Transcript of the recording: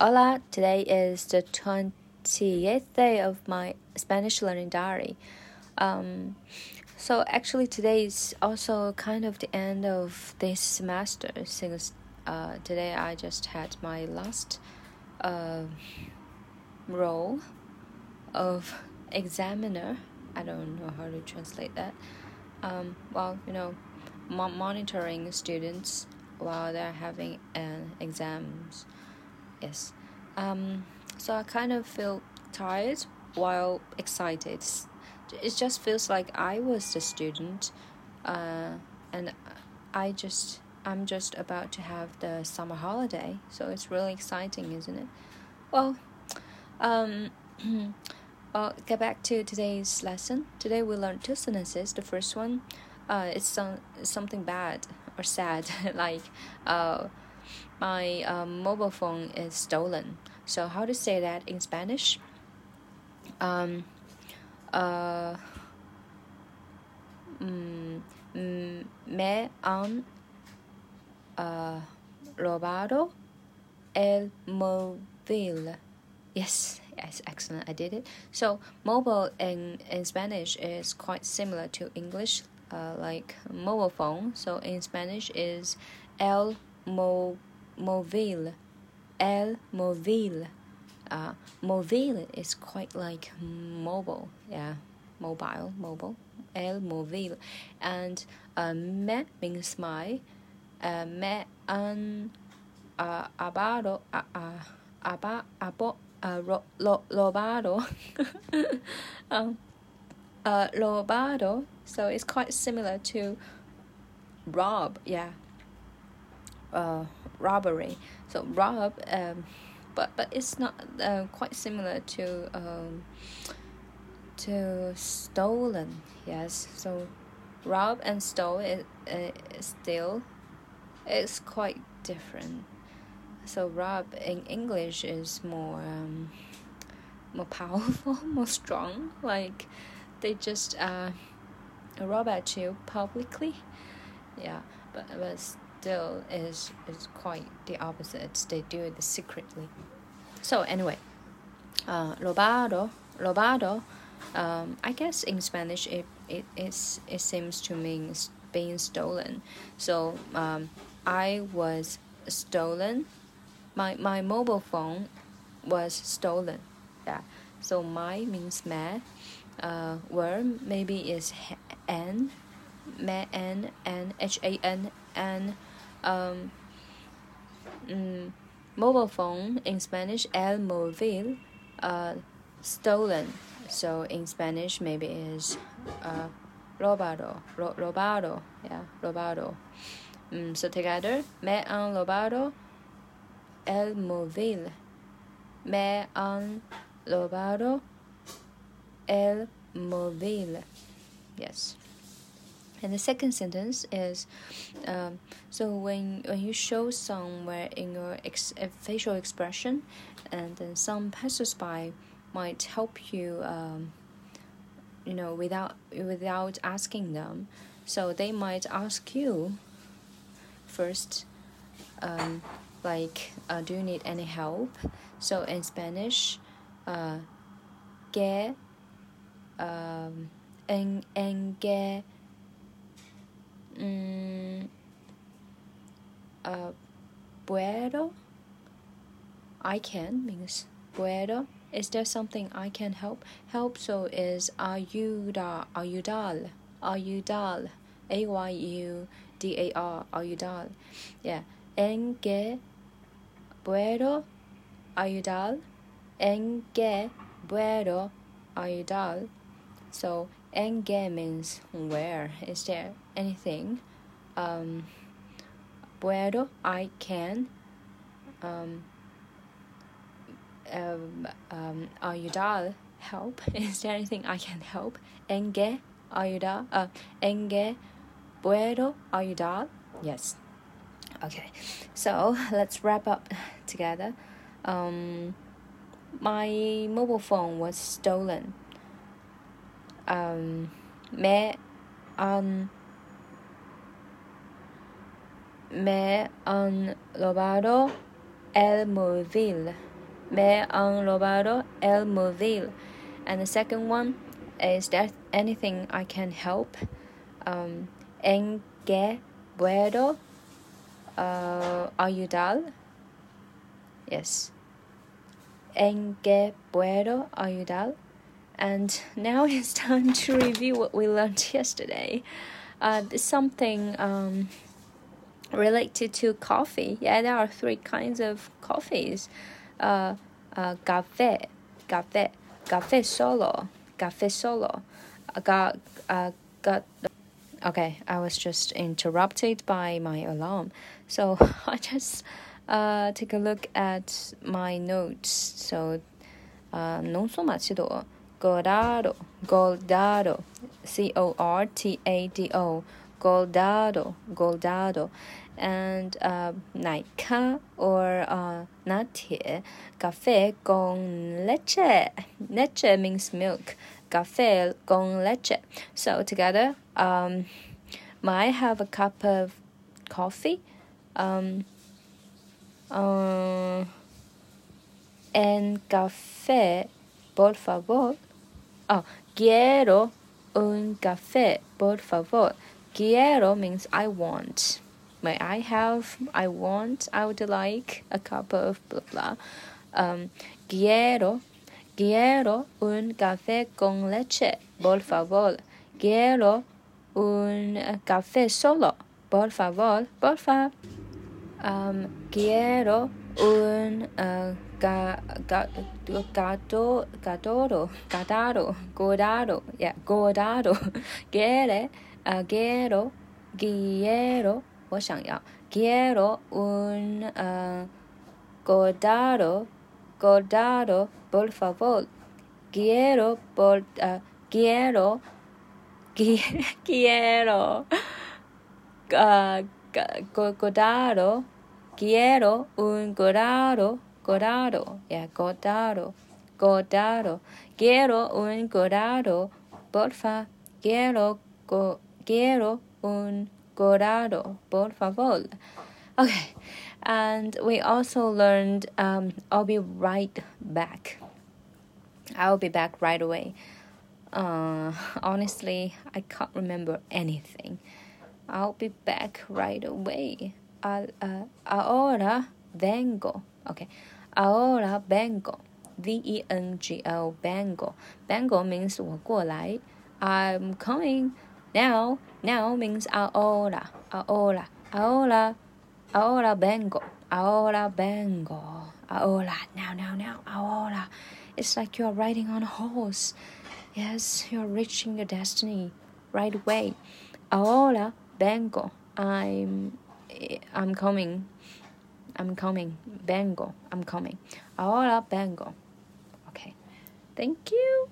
Hola, today is the 28th day of my Spanish learning diary. Um, so, actually, today is also kind of the end of this semester since uh, today I just had my last uh, role of examiner. I don't know how to translate that. Um, well, you know, monitoring students while they're having an exams yes um, so i kind of feel tired while excited. It just feels like i was the student uh, and i just i'm just about to have the summer holiday so it's really exciting isn't it? Well um, well get back to today's lesson. Today we learned two sentences. The first one uh, it's some, something bad or sad like uh, my um, mobile phone is stolen. So how to say that in Spanish? Um, uh, mm, mm, me han uh, robado el móvil. Yes, yes, excellent. I did it. So mobile in in Spanish is quite similar to English, uh, like mobile phone. So in Spanish is el Movile, El Movile. Uh, mobile is quite like mobile, yeah, mobile, mobile. El Movile, and uh, me means my. Uh, me an uh, abado, uh, uh, aba, abo, uh, ro, lo, lobado. um, uh, lobado. So it's quite similar to rob, yeah uh, robbery. So rob, um, but but it's not uh, quite similar to um, to stolen. Yes, so rob and stole is uh, still it's quite different. So rob in English is more um, more powerful, more strong. Like they just uh, rob at you publicly. Yeah, but but still is is quite the opposite. They do it secretly. So anyway, uh, robado, robado. Um, I guess in Spanish it it is it seems to mean being stolen. So um, I was stolen. My my mobile phone was stolen. Yeah. So my means me. Uh, word maybe is n, me n n h a n n um, mm, mobile phone in Spanish, el móvil, uh, stolen. So in Spanish, maybe is uh, robado, ro robado, yeah, robado. Mm, so together, me han robado el móvil. Me han robado el móvil. Yes. And the second sentence is um, so when when you show somewhere in your ex facial expression, and then some passersby might help you, um, you know, without without asking them. So they might ask you first, um, like, uh, do you need any help? So in Spanish, uh, que, um, en en que mm, uh, puedo? I can means puedo is there something I can help? Help so is ayuda ayudar ayudar a y u d a r ayudar yeah. En que puedo ayudar en que puedo ayudar so en que means where is there anything. Um, puedo, I can. Um, um, um, ayudar, help. Is there anything I can help? En que ayudar, uh, en que puedo ayudar? Yes. Okay, so let's wrap up together. Um, my mobile phone was stolen. Um, me um me han robado el móvil. me han robado el móvil. And the second one is there anything I can help? Um, en qué puedo uh, ayudar? Yes. En qué puedo ayudar? And now it's time to review what we learned yesterday. Uh, something um, related to coffee. Yeah, there are three kinds of coffees. Uh, uh, café, café, café solo, café solo. Uh, got, uh, got. Okay, I was just interrupted by my alarm, so I just uh, take a look at my notes. So, uh, non so much though. Goldado, Goldado, C O R T A D O, Goldado, Goldado, and uh, Naika or uh, Natie, café con leche. Leche means milk. Café con leche. So together, um, might have a cup of coffee. Um, uh, en café, por favor. Oh, quiero un café, por favor. Quiero means I want. May I have, I want, I would like a cup of blah blah. Um, quiero, quiero un café con leche, por favor. Quiero un café solo, por favor, por favor. Um, quiero un uh, ga, ga, gato, gatoro, gataro, godado, yeah, godado, quiere, uh, quiero, quiero, 我想要 quiero un uh, godado, godado, por favor, quiero, por, uh, quiero, quiero, uh, godado, quiero un godado, godado, yeah, godado, godado, quiero un godado, porfa, quiero, go, quiero un godado, por favor. Okay, and we also learned um, I'll be right back. I'll be back right away. Uh, honestly, I can't remember anything. I'll be back right away. Uh, uh, ahora vengo. Okay. Ahora vengo. V E N G O. Vengo. Vengo means 我过来. I'm coming now. Now means ahora. Ahora. Ahora. Ahora vengo. Ahora vengo. Ahora. Now, now, now. Ahora. It's like you're riding on a horse. Yes, you're reaching your destiny right away. Ahora vengo. I'm I'm coming. I'm coming. Vengo. I'm coming. Ahora vengo. Okay. Thank you.